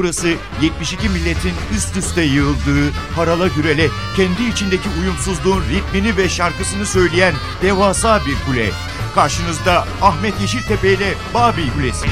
Burası 72 milletin üst üste yığıldığı, harala gürele, kendi içindeki uyumsuzluğun ritmini ve şarkısını söyleyen devasa bir kule. Karşınızda Ahmet Yeşiltepe ile Babil Kulesi.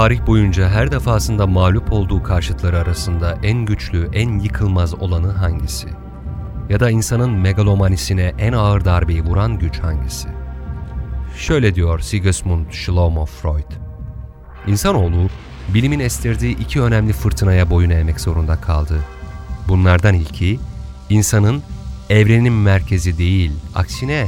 Tarih boyunca her defasında mağlup olduğu karşıtları arasında en güçlü, en yıkılmaz olanı hangisi? Ya da insanın megalomanisine en ağır darbeyi vuran güç hangisi? Şöyle diyor Sigmund Shlomo Freud. İnsanoğlu, bilimin estirdiği iki önemli fırtınaya boyun eğmek zorunda kaldı. Bunlardan ilki, insanın evrenin merkezi değil, aksine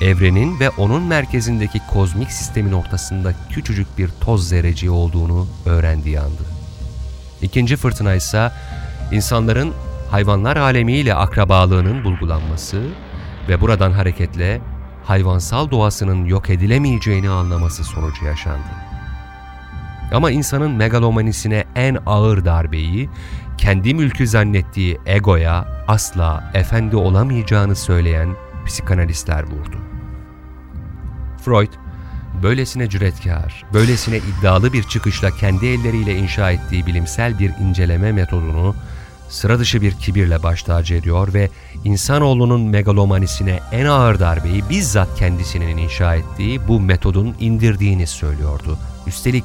evrenin ve onun merkezindeki kozmik sistemin ortasında küçücük bir toz zerreciği olduğunu öğrendiği andı. İkinci fırtına ise insanların hayvanlar alemiyle akrabalığının bulgulanması ve buradan hareketle hayvansal doğasının yok edilemeyeceğini anlaması sonucu yaşandı. Ama insanın megalomanisine en ağır darbeyi kendi mülkü zannettiği egoya asla efendi olamayacağını söyleyen psikanalistler vurdu. Freud, böylesine cüretkar, böylesine iddialı bir çıkışla kendi elleriyle inşa ettiği bilimsel bir inceleme metodunu sıra dışı bir kibirle baş tacı ediyor ve insanoğlunun megalomanisine en ağır darbeyi bizzat kendisinin inşa ettiği bu metodun indirdiğini söylüyordu. Üstelik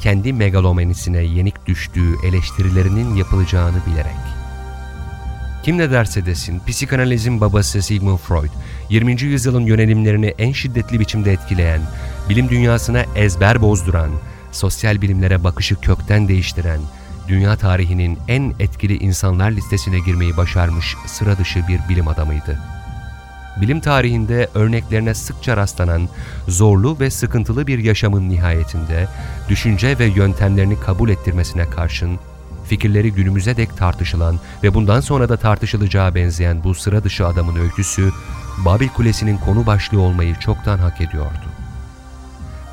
kendi megalomanisine yenik düştüğü eleştirilerinin yapılacağını bilerek. Kim ne derse desin, psikanalizin babası Sigmund Freud, 20. yüzyılın yönelimlerini en şiddetli biçimde etkileyen, bilim dünyasına ezber bozduran, sosyal bilimlere bakışı kökten değiştiren, dünya tarihinin en etkili insanlar listesine girmeyi başarmış sıra dışı bir bilim adamıydı. Bilim tarihinde örneklerine sıkça rastlanan zorlu ve sıkıntılı bir yaşamın nihayetinde düşünce ve yöntemlerini kabul ettirmesine karşın fikirleri günümüze dek tartışılan ve bundan sonra da tartışılacağı benzeyen bu sıra dışı adamın öyküsü, Babil Kulesi'nin konu başlığı olmayı çoktan hak ediyordu.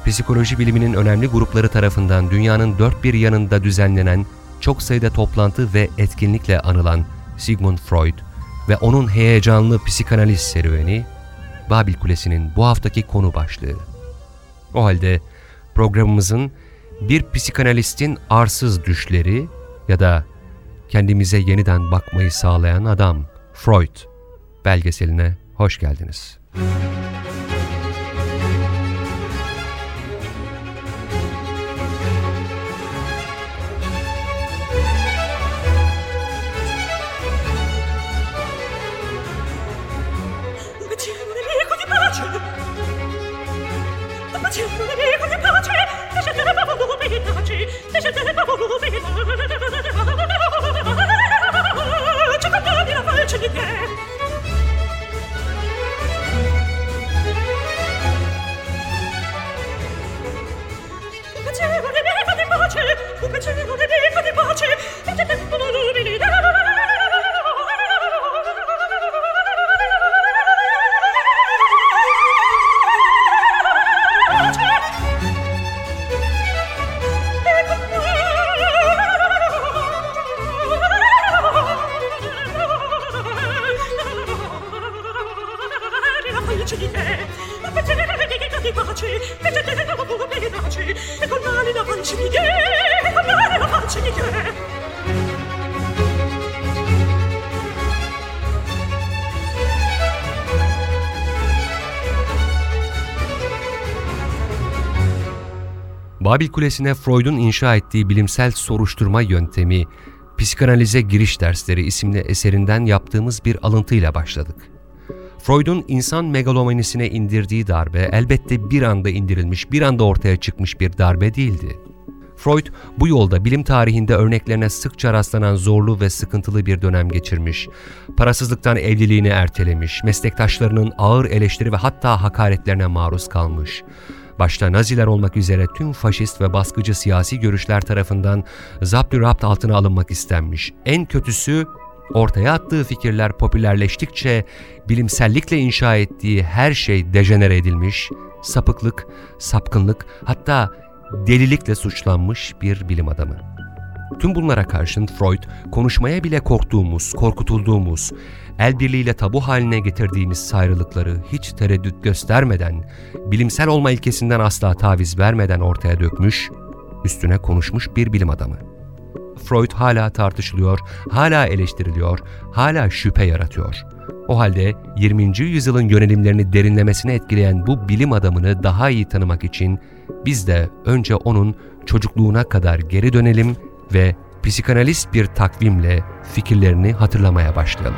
Psikoloji biliminin önemli grupları tarafından dünyanın dört bir yanında düzenlenen çok sayıda toplantı ve etkinlikle anılan Sigmund Freud ve onun heyecanlı psikanaliz serüveni, Babil Kulesi'nin bu haftaki konu başlığı. O halde programımızın bir psikanalistin arsız düşleri ya da kendimize yeniden bakmayı sağlayan adam Freud belgeseline hoş geldiniz. Babil Kulesi'ne Freud'un inşa ettiği bilimsel soruşturma yöntemi, Psikanalize Giriş Dersleri isimli eserinden yaptığımız bir alıntıyla başladık. Freud'un insan megalomanisine indirdiği darbe elbette bir anda indirilmiş, bir anda ortaya çıkmış bir darbe değildi. Freud bu yolda bilim tarihinde örneklerine sıkça rastlanan zorlu ve sıkıntılı bir dönem geçirmiş, parasızlıktan evliliğini ertelemiş, meslektaşlarının ağır eleştiri ve hatta hakaretlerine maruz kalmış, başta Naziler olmak üzere tüm faşist ve baskıcı siyasi görüşler tarafından zapturapt altına alınmak istenmiş. En kötüsü ortaya attığı fikirler popülerleştikçe bilimsellikle inşa ettiği her şey dejenere edilmiş, sapıklık, sapkınlık hatta delilikle suçlanmış bir bilim adamı. Tüm bunlara karşın Freud, konuşmaya bile korktuğumuz, korkutulduğumuz, el birliğiyle tabu haline getirdiğimiz sayrılıkları hiç tereddüt göstermeden, bilimsel olma ilkesinden asla taviz vermeden ortaya dökmüş, üstüne konuşmuş bir bilim adamı. Freud hala tartışılıyor, hala eleştiriliyor, hala şüphe yaratıyor. O halde 20. yüzyılın yönelimlerini derinlemesine etkileyen bu bilim adamını daha iyi tanımak için biz de önce onun çocukluğuna kadar geri dönelim ve psikanalist bir takvimle fikirlerini hatırlamaya başlayalım.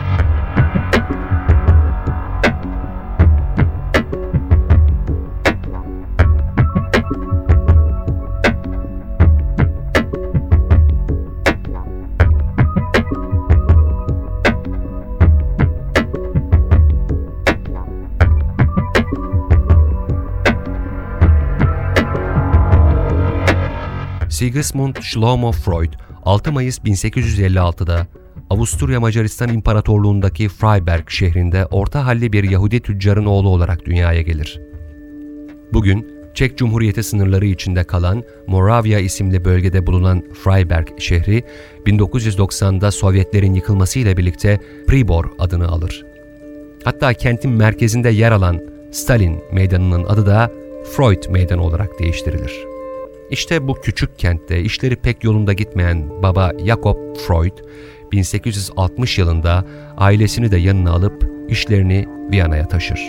Sigismund Shlomo Freud 6 Mayıs 1856'da Avusturya Macaristan İmparatorluğundaki Freiberg şehrinde orta halli bir Yahudi tüccarın oğlu olarak dünyaya gelir. Bugün Çek Cumhuriyeti sınırları içinde kalan Moravya isimli bölgede bulunan Freiberg şehri 1990'da Sovyetlerin yıkılmasıyla birlikte Pribor adını alır. Hatta kentin merkezinde yer alan Stalin Meydanı'nın adı da Freud Meydanı olarak değiştirilir. İşte bu küçük kentte işleri pek yolunda gitmeyen baba Jakob Freud, 1860 yılında ailesini de yanına alıp işlerini Viyana'ya taşır.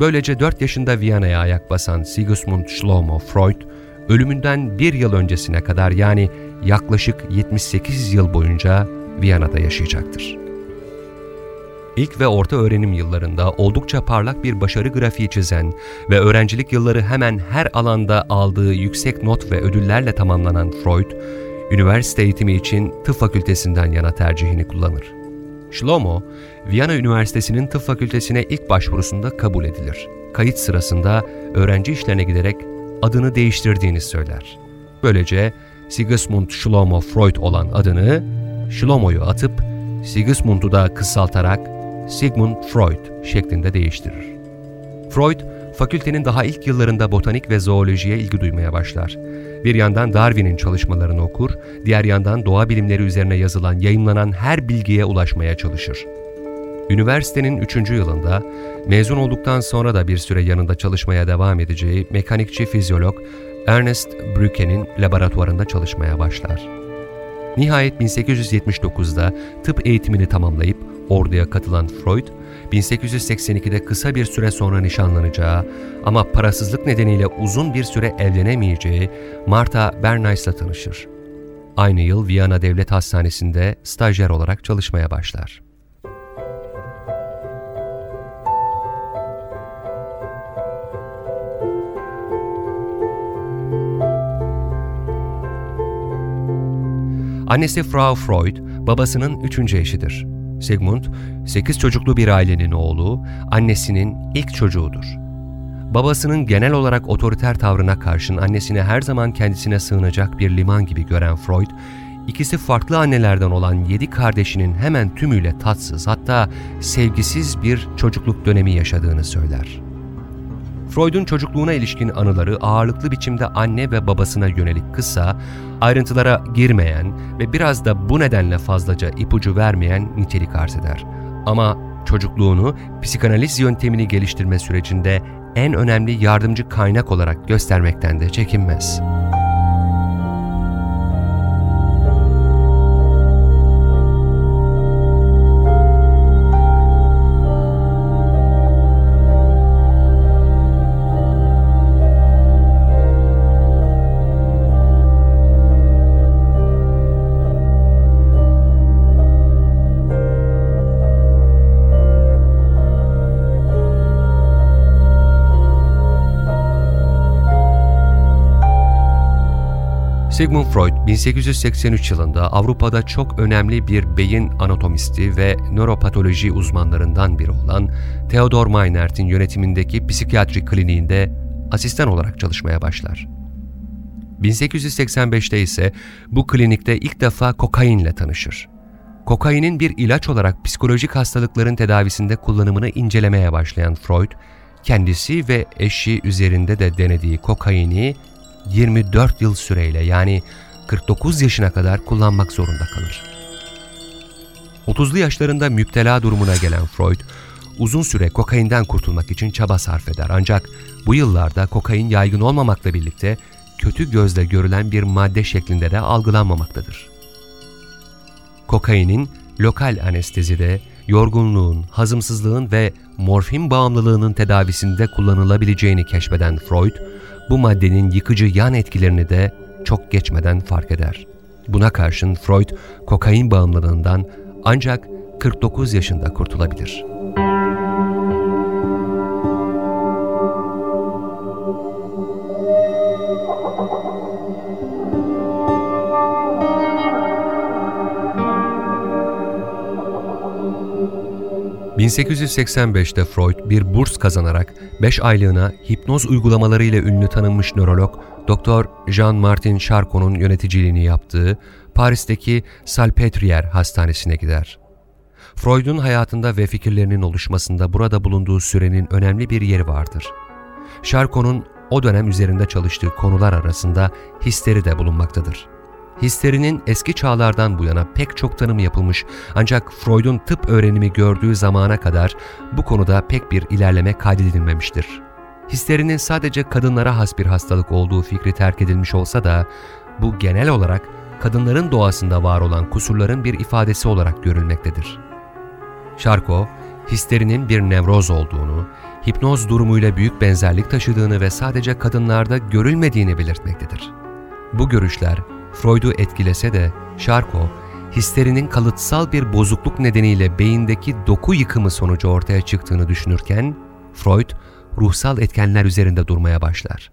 Böylece 4 yaşında Viyana'ya ayak basan Sigismund Shlomo Freud, ölümünden bir yıl öncesine kadar yani yaklaşık 78 yıl boyunca Viyana'da yaşayacaktır. İlk ve orta öğrenim yıllarında oldukça parlak bir başarı grafiği çizen ve öğrencilik yılları hemen her alanda aldığı yüksek not ve ödüllerle tamamlanan Freud, üniversite eğitimi için tıp fakültesinden yana tercihini kullanır. Shlomo, Viyana Üniversitesi'nin tıp fakültesine ilk başvurusunda kabul edilir. Kayıt sırasında öğrenci işlerine giderek adını değiştirdiğini söyler. Böylece Sigismund Shlomo Freud olan adını Shlomo'yu atıp Sigismund'u da kısaltarak Sigmund Freud şeklinde değiştirir. Freud, fakültenin daha ilk yıllarında botanik ve zoolojiye ilgi duymaya başlar. Bir yandan Darwin'in çalışmalarını okur, diğer yandan doğa bilimleri üzerine yazılan, yayınlanan her bilgiye ulaşmaya çalışır. Üniversitenin 3. yılında mezun olduktan sonra da bir süre yanında çalışmaya devam edeceği mekanikçi fizyolog Ernest Brücke'nin laboratuvarında çalışmaya başlar. Nihayet 1879'da tıp eğitimini tamamlayıp orduya katılan Freud, 1882'de kısa bir süre sonra nişanlanacağı ama parasızlık nedeniyle uzun bir süre evlenemeyeceği Martha Bernays'la tanışır. Aynı yıl Viyana Devlet Hastanesi'nde stajyer olarak çalışmaya başlar. Annesi Frau Freud, babasının üçüncü eşidir. Sigmund, 8 çocuklu bir ailenin oğlu, annesinin ilk çocuğudur. Babasının genel olarak otoriter tavrına karşın annesine her zaman kendisine sığınacak bir liman gibi gören Freud, ikisi farklı annelerden olan yedi kardeşinin hemen tümüyle tatsız hatta sevgisiz bir çocukluk dönemi yaşadığını söyler. Freud'un çocukluğuna ilişkin anıları ağırlıklı biçimde anne ve babasına yönelik kısa, ayrıntılara girmeyen ve biraz da bu nedenle fazlaca ipucu vermeyen nitelik arz eder. Ama çocukluğunu psikanaliz yöntemini geliştirme sürecinde en önemli yardımcı kaynak olarak göstermekten de çekinmez. Sigmund Freud 1883 yılında Avrupa'da çok önemli bir beyin anatomisti ve nöropatoloji uzmanlarından biri olan Theodor Meinert'in yönetimindeki psikiyatri kliniğinde asistan olarak çalışmaya başlar. 1885'te ise bu klinikte ilk defa kokainle tanışır. Kokainin bir ilaç olarak psikolojik hastalıkların tedavisinde kullanımını incelemeye başlayan Freud, kendisi ve eşi üzerinde de denediği kokaini 24 yıl süreyle yani 49 yaşına kadar kullanmak zorunda kalır. 30'lu yaşlarında müptela durumuna gelen Freud, uzun süre kokainden kurtulmak için çaba sarf eder. Ancak bu yıllarda kokain yaygın olmamakla birlikte kötü gözle görülen bir madde şeklinde de algılanmamaktadır. Kokainin lokal anestezide, yorgunluğun, hazımsızlığın ve morfin bağımlılığının tedavisinde kullanılabileceğini keşfeden Freud, bu maddenin yıkıcı yan etkilerini de çok geçmeden fark eder. Buna karşın Freud, kokain bağımlılığından ancak 49 yaşında kurtulabilir. 1885'te Freud bir burs kazanarak 5 aylığına hipnoz uygulamalarıyla ünlü tanınmış nörolog Dr. Jean-Martin Charcot'un yöneticiliğini yaptığı Paris'teki Salpêtrière Hastanesi'ne gider. Freud'un hayatında ve fikirlerinin oluşmasında burada bulunduğu sürenin önemli bir yeri vardır. Charcot'un o dönem üzerinde çalıştığı konular arasında histeri de bulunmaktadır. Histerinin eski çağlardan bu yana pek çok tanımı yapılmış ancak Freud'un tıp öğrenimi gördüğü zamana kadar bu konuda pek bir ilerleme kaydedilmemiştir. Histerinin sadece kadınlara has bir hastalık olduğu fikri terk edilmiş olsa da bu genel olarak kadınların doğasında var olan kusurların bir ifadesi olarak görülmektedir. Charcot, histerinin bir nevroz olduğunu, hipnoz durumuyla büyük benzerlik taşıdığını ve sadece kadınlarda görülmediğini belirtmektedir. Bu görüşler Freud'u etkilese de Charcot, histerinin kalıtsal bir bozukluk nedeniyle beyindeki doku yıkımı sonucu ortaya çıktığını düşünürken, Freud, ruhsal etkenler üzerinde durmaya başlar.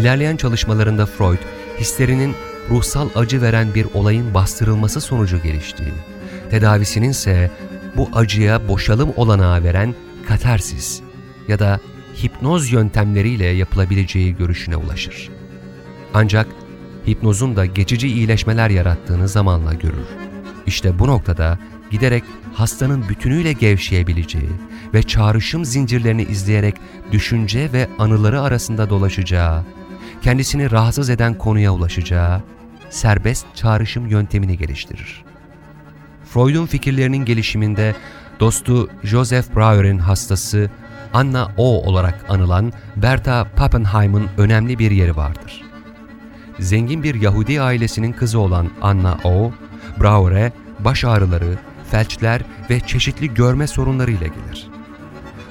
İlerleyen çalışmalarında Freud, hislerinin ruhsal acı veren bir olayın bastırılması sonucu geliştiğini, tedavisinin ise bu acıya boşalım olanağı veren katarsis ya da hipnoz yöntemleriyle yapılabileceği görüşüne ulaşır. Ancak hipnozun da geçici iyileşmeler yarattığını zamanla görür. İşte bu noktada giderek hastanın bütünüyle gevşeyebileceği ve çağrışım zincirlerini izleyerek düşünce ve anıları arasında dolaşacağı kendisini rahatsız eden konuya ulaşacağı serbest çağrışım yöntemini geliştirir. Freud'un fikirlerinin gelişiminde dostu Joseph Breuer'in hastası Anna O olarak anılan Berta Pappenheim'ın önemli bir yeri vardır. Zengin bir Yahudi ailesinin kızı olan Anna O, Breuer'e baş ağrıları, felçler ve çeşitli görme sorunlarıyla gelir.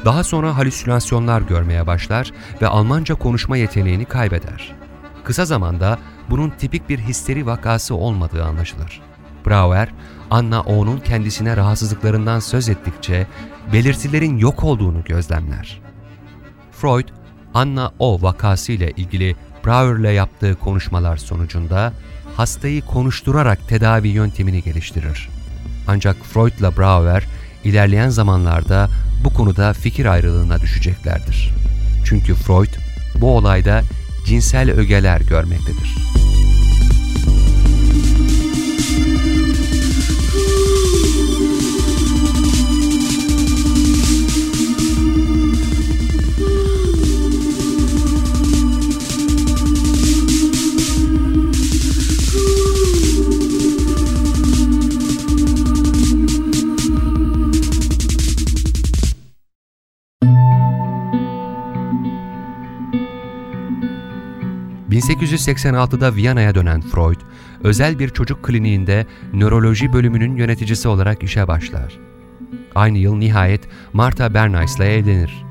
Daha sonra halüsinasyonlar görmeye başlar ve Almanca konuşma yeteneğini kaybeder. Kısa zamanda bunun tipik bir histeri vakası olmadığı anlaşılır. Brauer, Anna O'nun kendisine rahatsızlıklarından söz ettikçe belirtilerin yok olduğunu gözlemler. Freud, Anna O vakası ile ilgili Brauer'le yaptığı konuşmalar sonucunda hastayı konuşturarak tedavi yöntemini geliştirir. Ancak Freud'la Brauer ilerleyen zamanlarda bu konuda fikir ayrılığına düşeceklerdir. Çünkü Freud bu olayda cinsel ögeler görmektedir. 1886'da Viyana'ya dönen Freud, özel bir çocuk kliniğinde nöroloji bölümünün yöneticisi olarak işe başlar. Aynı yıl nihayet Martha Bernays ile evlenir.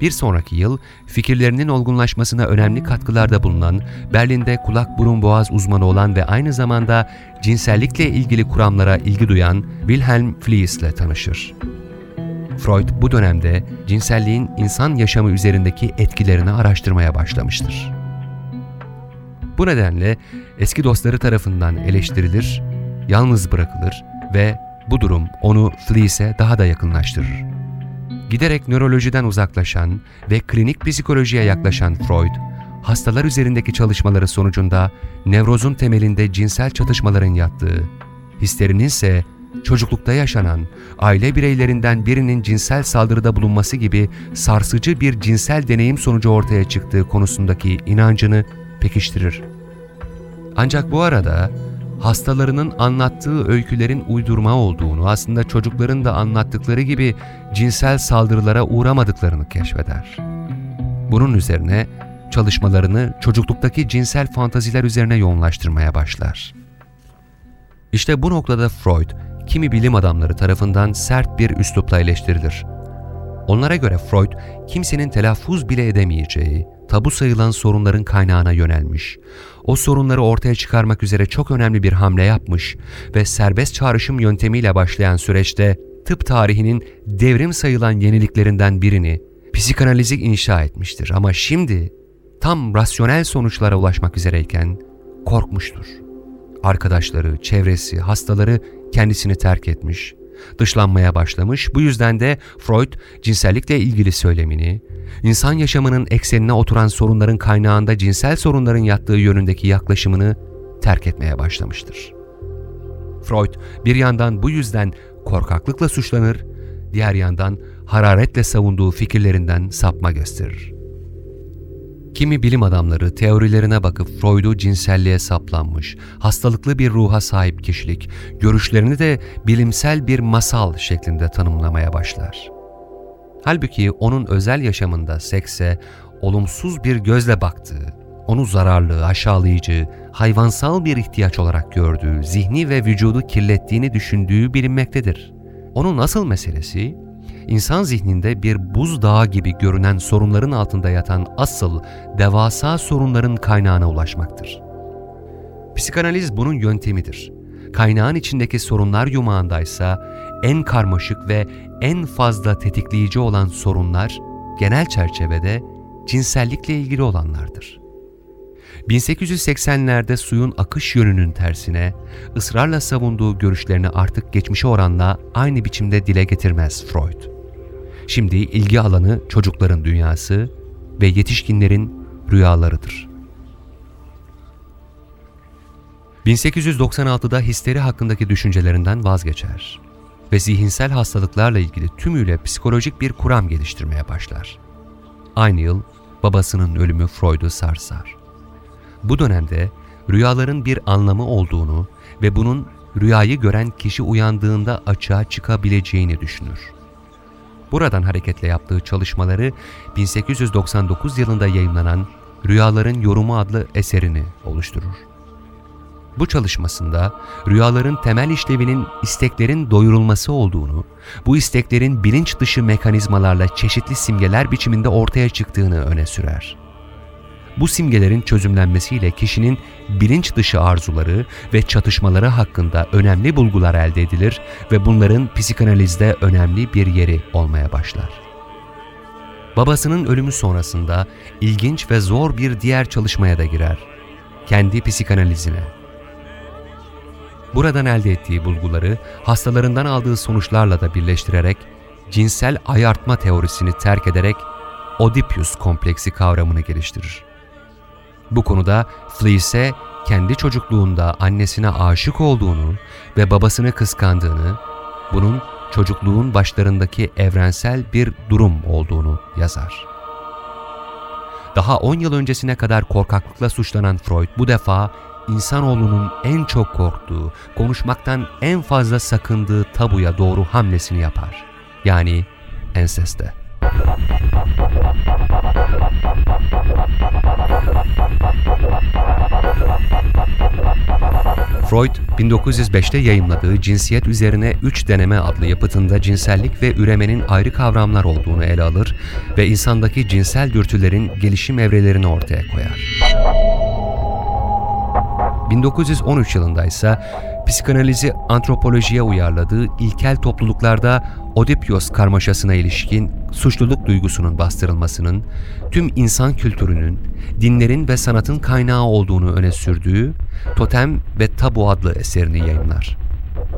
Bir sonraki yıl fikirlerinin olgunlaşmasına önemli katkılarda bulunan, Berlin'de kulak burun boğaz uzmanı olan ve aynı zamanda cinsellikle ilgili kuramlara ilgi duyan Wilhelm Fliess ile tanışır. Freud bu dönemde cinselliğin insan yaşamı üzerindeki etkilerini araştırmaya başlamıştır. Bu nedenle eski dostları tarafından eleştirilir, yalnız bırakılır ve bu durum onu Fliess'e daha da yakınlaştırır. Giderek nörolojiden uzaklaşan ve klinik psikolojiye yaklaşan Freud, hastalar üzerindeki çalışmaları sonucunda nevrozun temelinde cinsel çatışmaların yattığı, histerinin ise çocuklukta yaşanan, aile bireylerinden birinin cinsel saldırıda bulunması gibi sarsıcı bir cinsel deneyim sonucu ortaya çıktığı konusundaki inancını pekiştirir. Ancak bu arada hastalarının anlattığı öykülerin uydurma olduğunu, aslında çocukların da anlattıkları gibi cinsel saldırılara uğramadıklarını keşfeder. Bunun üzerine çalışmalarını çocukluktaki cinsel fantaziler üzerine yoğunlaştırmaya başlar. İşte bu noktada Freud, kimi bilim adamları tarafından sert bir üslupla eleştirilir. Onlara göre Freud, kimsenin telaffuz bile edemeyeceği, tabu sayılan sorunların kaynağına yönelmiş, o sorunları ortaya çıkarmak üzere çok önemli bir hamle yapmış ve serbest çağrışım yöntemiyle başlayan süreçte tıp tarihinin devrim sayılan yeniliklerinden birini psikanalizi inşa etmiştir. Ama şimdi tam rasyonel sonuçlara ulaşmak üzereyken korkmuştur. Arkadaşları, çevresi, hastaları kendisini terk etmiş, dışlanmaya başlamış. Bu yüzden de Freud cinsellikle ilgili söylemini, insan yaşamının eksenine oturan sorunların kaynağında cinsel sorunların yattığı yönündeki yaklaşımını terk etmeye başlamıştır. Freud bir yandan bu yüzden korkaklıkla suçlanır, diğer yandan hararetle savunduğu fikirlerinden sapma gösterir. Kimi bilim adamları teorilerine bakıp Freud'u cinselliğe saplanmış, hastalıklı bir ruha sahip kişilik, görüşlerini de bilimsel bir masal şeklinde tanımlamaya başlar. Halbuki onun özel yaşamında sekse olumsuz bir gözle baktığı, onu zararlı, aşağılayıcı, hayvansal bir ihtiyaç olarak gördüğü, zihni ve vücudu kirlettiğini düşündüğü bilinmektedir. Onun asıl meselesi, insan zihninde bir buz dağı gibi görünen sorunların altında yatan asıl, devasa sorunların kaynağına ulaşmaktır. Psikanaliz bunun yöntemidir. Kaynağın içindeki sorunlar yumağındaysa en karmaşık ve en fazla tetikleyici olan sorunlar genel çerçevede cinsellikle ilgili olanlardır. 1880'lerde suyun akış yönünün tersine, ısrarla savunduğu görüşlerini artık geçmişe oranla aynı biçimde dile getirmez Freud. Şimdi ilgi alanı çocukların dünyası ve yetişkinlerin rüyalarıdır. 1896'da histeri hakkındaki düşüncelerinden vazgeçer ve zihinsel hastalıklarla ilgili tümüyle psikolojik bir kuram geliştirmeye başlar. Aynı yıl babasının ölümü Freud'u sarsar. Bu dönemde rüyaların bir anlamı olduğunu ve bunun rüyayı gören kişi uyandığında açığa çıkabileceğini düşünür. Buradan hareketle yaptığı çalışmaları 1899 yılında yayımlanan Rüyaların Yorumu adlı eserini oluşturur. Bu çalışmasında rüyaların temel işlevinin isteklerin doyurulması olduğunu, bu isteklerin bilinç dışı mekanizmalarla çeşitli simgeler biçiminde ortaya çıktığını öne sürer. Bu simgelerin çözümlenmesiyle kişinin bilinç dışı arzuları ve çatışmaları hakkında önemli bulgular elde edilir ve bunların psikanalizde önemli bir yeri olmaya başlar. Babasının ölümü sonrasında ilginç ve zor bir diğer çalışmaya da girer. Kendi psikanalizine. Buradan elde ettiği bulguları hastalarından aldığı sonuçlarla da birleştirerek cinsel ayartma teorisini terk ederek Oedipus kompleksi kavramını geliştirir. Bu konuda Fleece kendi çocukluğunda annesine aşık olduğunu ve babasını kıskandığını, bunun çocukluğun başlarındaki evrensel bir durum olduğunu yazar. Daha 10 yıl öncesine kadar korkaklıkla suçlanan Freud bu defa insanoğlunun en çok korktuğu, konuşmaktan en fazla sakındığı tabuya doğru hamlesini yapar. Yani enseste. Freud, 1905'te yayımladığı Cinsiyet Üzerine Üç Deneme adlı yapıtında cinsellik ve üremenin ayrı kavramlar olduğunu ele alır ve insandaki cinsel dürtülerin gelişim evrelerini ortaya koyar. 1913 yılında ise psikanalizi antropolojiye uyarladığı ilkel topluluklarda Oedipus karmaşasına ilişkin suçluluk duygusunun bastırılmasının, tüm insan kültürünün, dinlerin ve sanatın kaynağı olduğunu öne sürdüğü Totem ve Tabu adlı eserini yayımlar.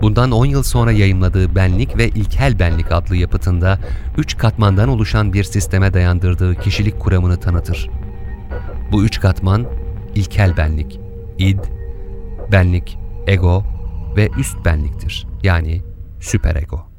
Bundan 10 yıl sonra yayımladığı Benlik ve İlkel Benlik adlı yapıtında üç katmandan oluşan bir sisteme dayandırdığı kişilik kuramını tanıtır. Bu üç katman ilkel benlik, id, benlik, ego ve üst benliktir. Yani süperego.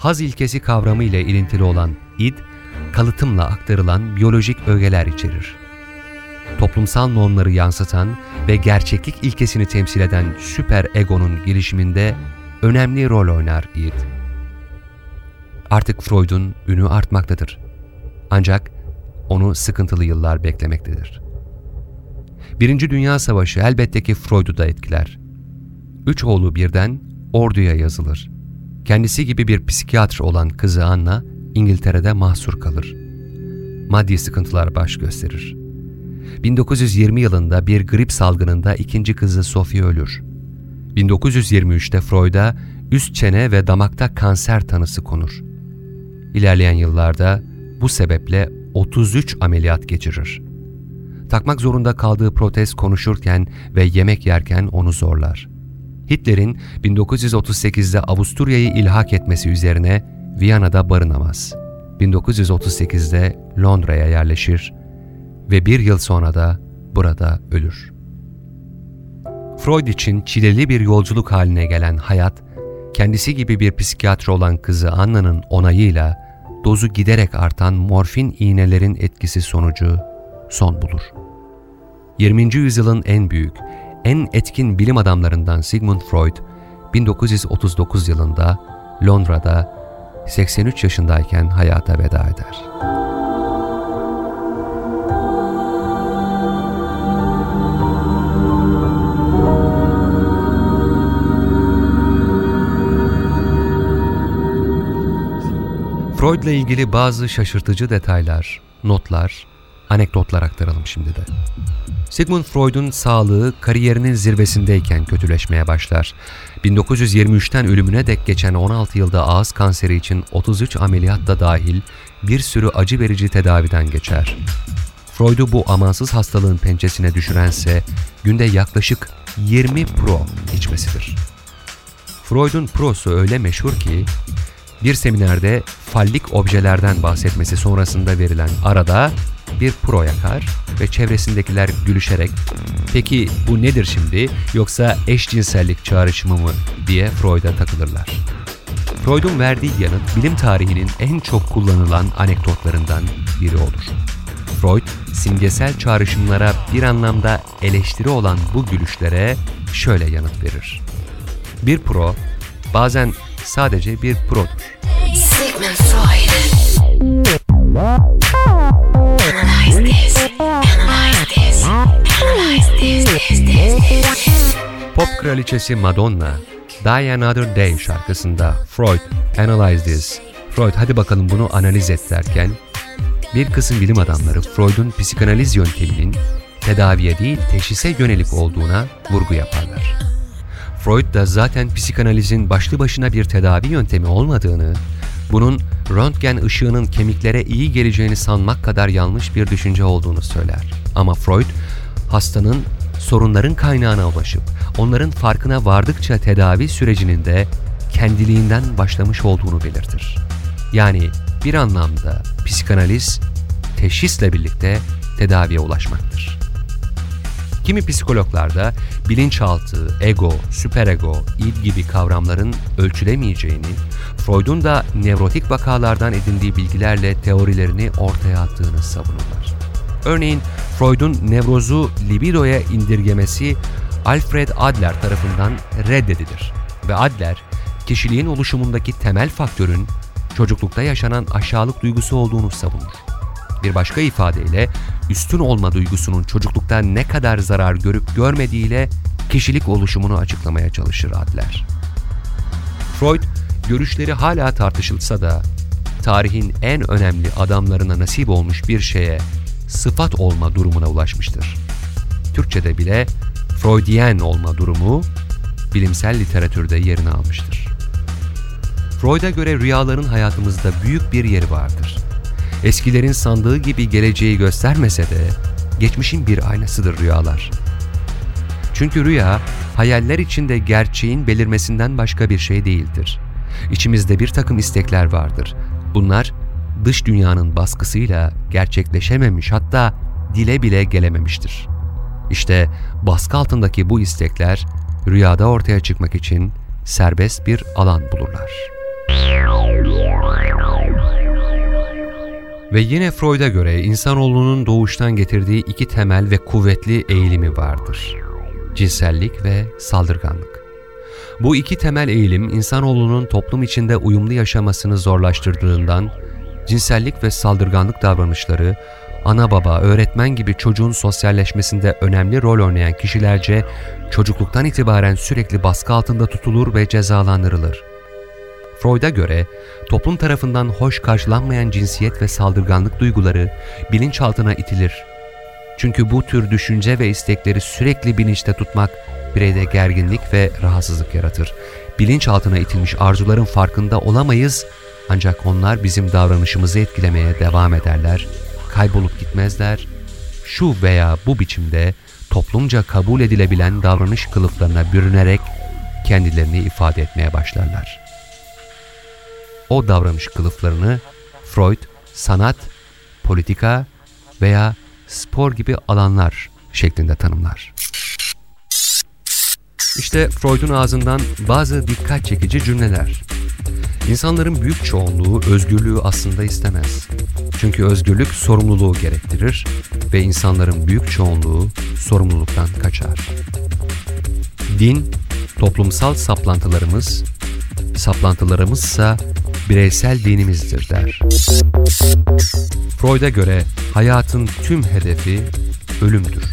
Haz ilkesi kavramı ile ilintili olan id, kalıtımla aktarılan biyolojik ögeler içerir. Toplumsal normları yansıtan ve gerçeklik ilkesini temsil eden süper egonun gelişiminde önemli rol oynar id. Artık Freud'un ünü artmaktadır. Ancak onu sıkıntılı yıllar beklemektedir. Birinci Dünya Savaşı elbette ki Freud'u da etkiler. Üç oğlu birden orduya yazılır. Kendisi gibi bir psikiyatr olan kızı Anna, İngiltere'de mahsur kalır. Maddi sıkıntılar baş gösterir. 1920 yılında bir grip salgınında ikinci kızı Sophie ölür. 1923'te Freud'a üst çene ve damakta kanser tanısı konur. İlerleyen yıllarda bu sebeple 33 ameliyat geçirir. Takmak zorunda kaldığı protez konuşurken ve yemek yerken onu zorlar. Hitler'in 1938'de Avusturya'yı ilhak etmesi üzerine Viyana'da barınamaz. 1938'de Londra'ya yerleşir ve bir yıl sonra da burada ölür. Freud için çileli bir yolculuk haline gelen hayat, kendisi gibi bir psikiyatr olan kızı Anna'nın onayıyla dozu giderek artan morfin iğnelerin etkisi sonucu son bulur. 20. yüzyılın en büyük, en etkin bilim adamlarından Sigmund Freud, 1939 yılında Londra'da 83 yaşındayken hayata veda eder. Freud'la ilgili bazı şaşırtıcı detaylar, notlar, anekdotlar aktaralım şimdi de. Sigmund Freud'un sağlığı kariyerinin zirvesindeyken kötüleşmeye başlar. 1923'ten ölümüne dek geçen 16 yılda ağız kanseri için 33 ameliyat da dahil bir sürü acı verici tedaviden geçer. Freud'u bu amansız hastalığın pençesine düşürense günde yaklaşık 20 pro içmesidir. Freud'un prosu öyle meşhur ki bir seminerde fallik objelerden bahsetmesi sonrasında verilen arada bir pro yakar ve çevresindekiler gülüşerek peki bu nedir şimdi yoksa eşcinsellik çağrışımı mı diye Freud'a takılırlar. Freud'un verdiği yanıt bilim tarihinin en çok kullanılan anekdotlarından biri olur. Freud, simgesel çağrışımlara bir anlamda eleştiri olan bu gülüşlere şöyle yanıt verir. Bir pro, bazen sadece bir produr. Sigmund Freud. Pop kraliçesi Madonna, Die Another Day şarkısında Freud, Analyze This, Freud hadi bakalım bunu analiz et derken, bir kısım bilim adamları Freud'un psikanaliz yönteminin tedaviye değil teşhise yönelik olduğuna vurgu yaparlar. Freud da zaten psikanalizin başlı başına bir tedavi yöntemi olmadığını, bunun röntgen ışığının kemiklere iyi geleceğini sanmak kadar yanlış bir düşünce olduğunu söyler. Ama Freud, hastanın sorunların kaynağına ulaşıp onların farkına vardıkça tedavi sürecinin de kendiliğinden başlamış olduğunu belirtir. Yani bir anlamda psikanaliz teşhisle birlikte tedaviye ulaşmaktır. Kimi psikologlarda bilinçaltı, ego, süperego, id gibi kavramların ölçülemeyeceğini, Freud'un da nevrotik vakalardan edindiği bilgilerle teorilerini ortaya attığını savunurlar. Örneğin Freud'un nevrozu libidoya indirgemesi Alfred Adler tarafından reddedilir ve Adler, kişiliğin oluşumundaki temel faktörün çocuklukta yaşanan aşağılık duygusu olduğunu savunur. Bir başka ifadeyle üstün olma duygusunun çocuklukta ne kadar zarar görüp görmediğiyle kişilik oluşumunu açıklamaya çalışır Adler. Freud, görüşleri hala tartışılsa da tarihin en önemli adamlarına nasip olmuş bir şeye sıfat olma durumuna ulaşmıştır. Türkçe'de bile Freudiyen olma durumu bilimsel literatürde yerini almıştır. Freud'a göre rüyaların hayatımızda büyük bir yeri vardır. Eskilerin sandığı gibi geleceği göstermese de geçmişin bir aynasıdır rüyalar. Çünkü rüya hayaller içinde gerçeğin belirmesinden başka bir şey değildir. İçimizde bir takım istekler vardır. Bunlar dış dünyanın baskısıyla gerçekleşememiş hatta dile bile gelememiştir. İşte baskı altındaki bu istekler rüyada ortaya çıkmak için serbest bir alan bulurlar. Ve yine Freud'a göre insanoğlunun doğuştan getirdiği iki temel ve kuvvetli eğilimi vardır. Cinsellik ve saldırganlık. Bu iki temel eğilim insanoğlunun toplum içinde uyumlu yaşamasını zorlaştırdığından cinsellik ve saldırganlık davranışları ana baba, öğretmen gibi çocuğun sosyalleşmesinde önemli rol oynayan kişilerce çocukluktan itibaren sürekli baskı altında tutulur ve cezalandırılır. Freud'a göre toplum tarafından hoş karşılanmayan cinsiyet ve saldırganlık duyguları bilinçaltına itilir. Çünkü bu tür düşünce ve istekleri sürekli bilinçte tutmak bireyde gerginlik ve rahatsızlık yaratır. Bilinçaltına itilmiş arzuların farkında olamayız ancak onlar bizim davranışımızı etkilemeye devam ederler, kaybolup gitmezler. Şu veya bu biçimde toplumca kabul edilebilen davranış kılıflarına bürünerek kendilerini ifade etmeye başlarlar. O davranış kılıflarını Freud, sanat, politika veya spor gibi alanlar şeklinde tanımlar. İşte Freud'un ağzından bazı dikkat çekici cümleler. İnsanların büyük çoğunluğu özgürlüğü aslında istemez. Çünkü özgürlük sorumluluğu gerektirir ve insanların büyük çoğunluğu sorumluluktan kaçar. Din, toplumsal saplantılarımız, saplantılarımızsa bireysel dinimizdir der. Freud'a göre hayatın tüm hedefi ölümdür.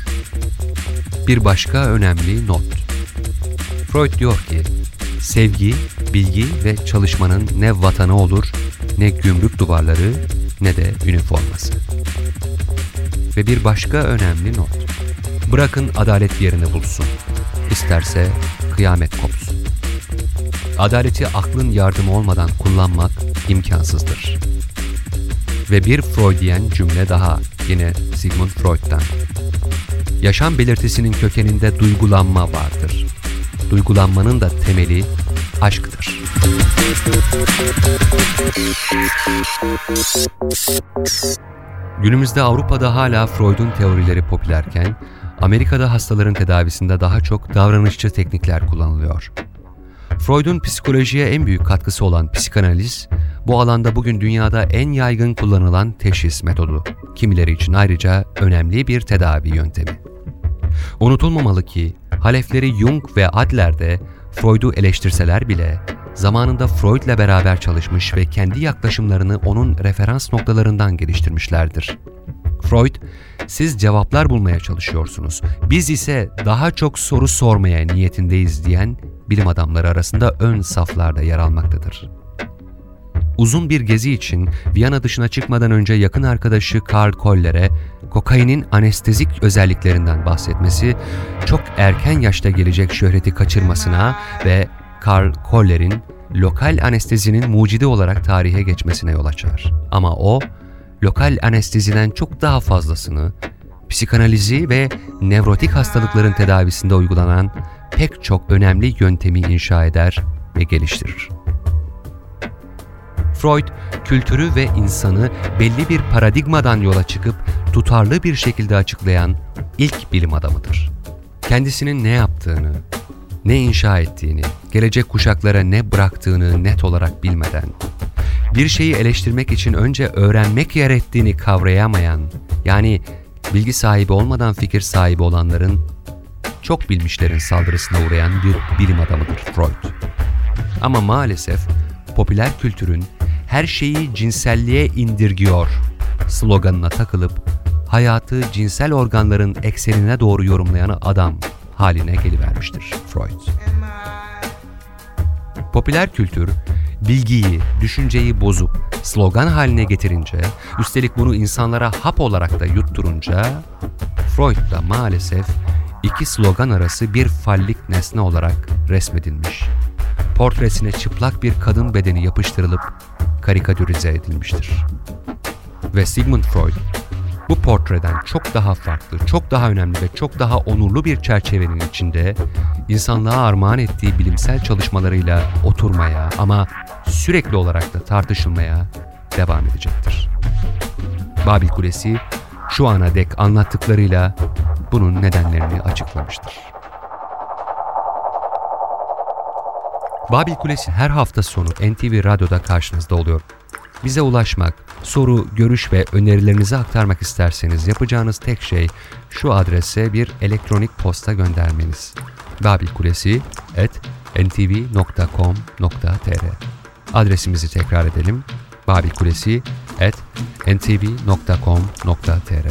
Bir başka önemli not. Freud diyor ki, sevgi, bilgi ve çalışmanın ne vatanı olur, ne gümrük duvarları, ne de üniforması. Ve bir başka önemli not. Bırakın adalet yerini bulsun. İsterse kıyamet kopsun. Adaleti aklın yardımı olmadan kullanmak imkansızdır. Ve bir Freudiyen cümle daha yine Sigmund Freud'dan. Yaşam belirtisinin kökeninde duygulanma vardır. Duygulanmanın da temeli aşktır. Günümüzde Avrupa'da hala Freud'un teorileri popülerken, Amerika'da hastaların tedavisinde daha çok davranışçı teknikler kullanılıyor. Freud'un psikolojiye en büyük katkısı olan psikanaliz, bu alanda bugün dünyada en yaygın kullanılan teşhis metodu. Kimileri için ayrıca önemli bir tedavi yöntemi. Unutulmamalı ki halefleri Jung ve Adler de Freud'u eleştirseler bile zamanında Freud'la beraber çalışmış ve kendi yaklaşımlarını onun referans noktalarından geliştirmişlerdir. Freud, siz cevaplar bulmaya çalışıyorsunuz, biz ise daha çok soru sormaya niyetindeyiz diyen bilim adamları arasında ön saflarda yer almaktadır. Uzun bir gezi için Viyana dışına çıkmadan önce yakın arkadaşı Karl Koller'e kokainin anestezik özelliklerinden bahsetmesi, çok erken yaşta gelecek şöhreti kaçırmasına ve Karl Koller'in lokal anestezinin mucidi olarak tarihe geçmesine yol açar. Ama o, lokal anesteziden çok daha fazlasını, psikanalizi ve nevrotik hastalıkların tedavisinde uygulanan pek çok önemli yöntemi inşa eder ve geliştirir. Freud, kültürü ve insanı belli bir paradigmadan yola çıkıp tutarlı bir şekilde açıklayan ilk bilim adamıdır. Kendisinin ne yaptığını, ne inşa ettiğini, gelecek kuşaklara ne bıraktığını net olarak bilmeden, bir şeyi eleştirmek için önce öğrenmek gerektiğini kavrayamayan, yani bilgi sahibi olmadan fikir sahibi olanların, çok bilmişlerin saldırısına uğrayan bir bilim adamıdır Freud. Ama maalesef popüler kültürün her şeyi cinselliğe indirgiyor sloganına takılıp hayatı cinsel organların eksenine doğru yorumlayan adam haline gelivermiştir Freud. Popüler kültür bilgiyi, düşünceyi bozup slogan haline getirince, üstelik bunu insanlara hap olarak da yutturunca Freud da maalesef iki slogan arası bir fallik nesne olarak resmedilmiş. Portresine çıplak bir kadın bedeni yapıştırılıp karikatürize edilmiştir. Ve Sigmund Freud bu portreden çok daha farklı, çok daha önemli ve çok daha onurlu bir çerçevenin içinde insanlığa armağan ettiği bilimsel çalışmalarıyla oturmaya ama sürekli olarak da tartışılmaya devam edecektir. Babil Kulesi şu ana dek anlattıklarıyla bunun nedenlerini açıklamıştır. Babil Kulesi her hafta sonu NTV Radyo'da karşınızda oluyor. Bize ulaşmak, soru, görüş ve önerilerinizi aktarmak isterseniz yapacağınız tek şey şu adrese bir elektronik posta göndermeniz. babilkulesi at ntv.com.tr Adresimizi tekrar edelim. babilkulesi at ntv.com.tr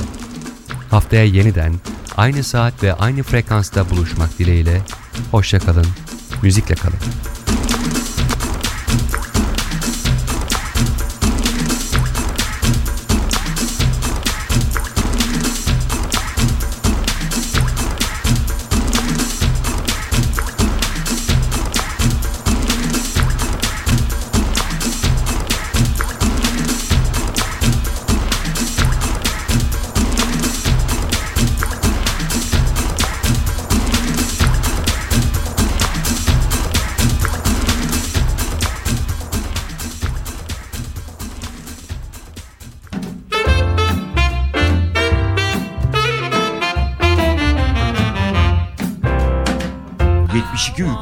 Haftaya yeniden aynı saat ve aynı frekansta buluşmak dileğiyle hoşçakalın, müzikle kalın.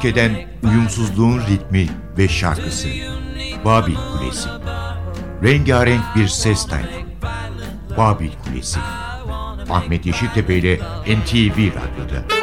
...72 ülkeden uyumsuzluğun ritmi ve şarkısı. Babil Kulesi. Rengarenk bir ses tayfı. Babil Kulesi. Ahmet Yeşiltepe ile NTV Radyo'da.